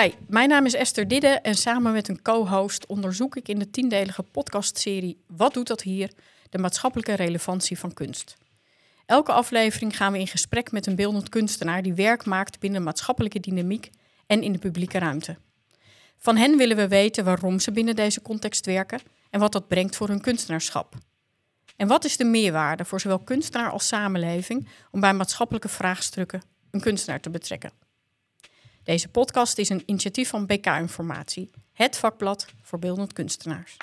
Hi, mijn naam is Esther Didde en samen met een co-host onderzoek ik in de tiendelige podcastserie Wat doet dat hier? de maatschappelijke relevantie van kunst. Elke aflevering gaan we in gesprek met een beeldend kunstenaar die werk maakt binnen de maatschappelijke dynamiek en in de publieke ruimte. Van hen willen we weten waarom ze binnen deze context werken en wat dat brengt voor hun kunstenaarschap. En wat is de meerwaarde voor zowel kunstenaar als samenleving om bij maatschappelijke vraagstukken een kunstenaar te betrekken? Deze podcast is een initiatief van BK Informatie, het vakblad voor beeldend kunstenaars.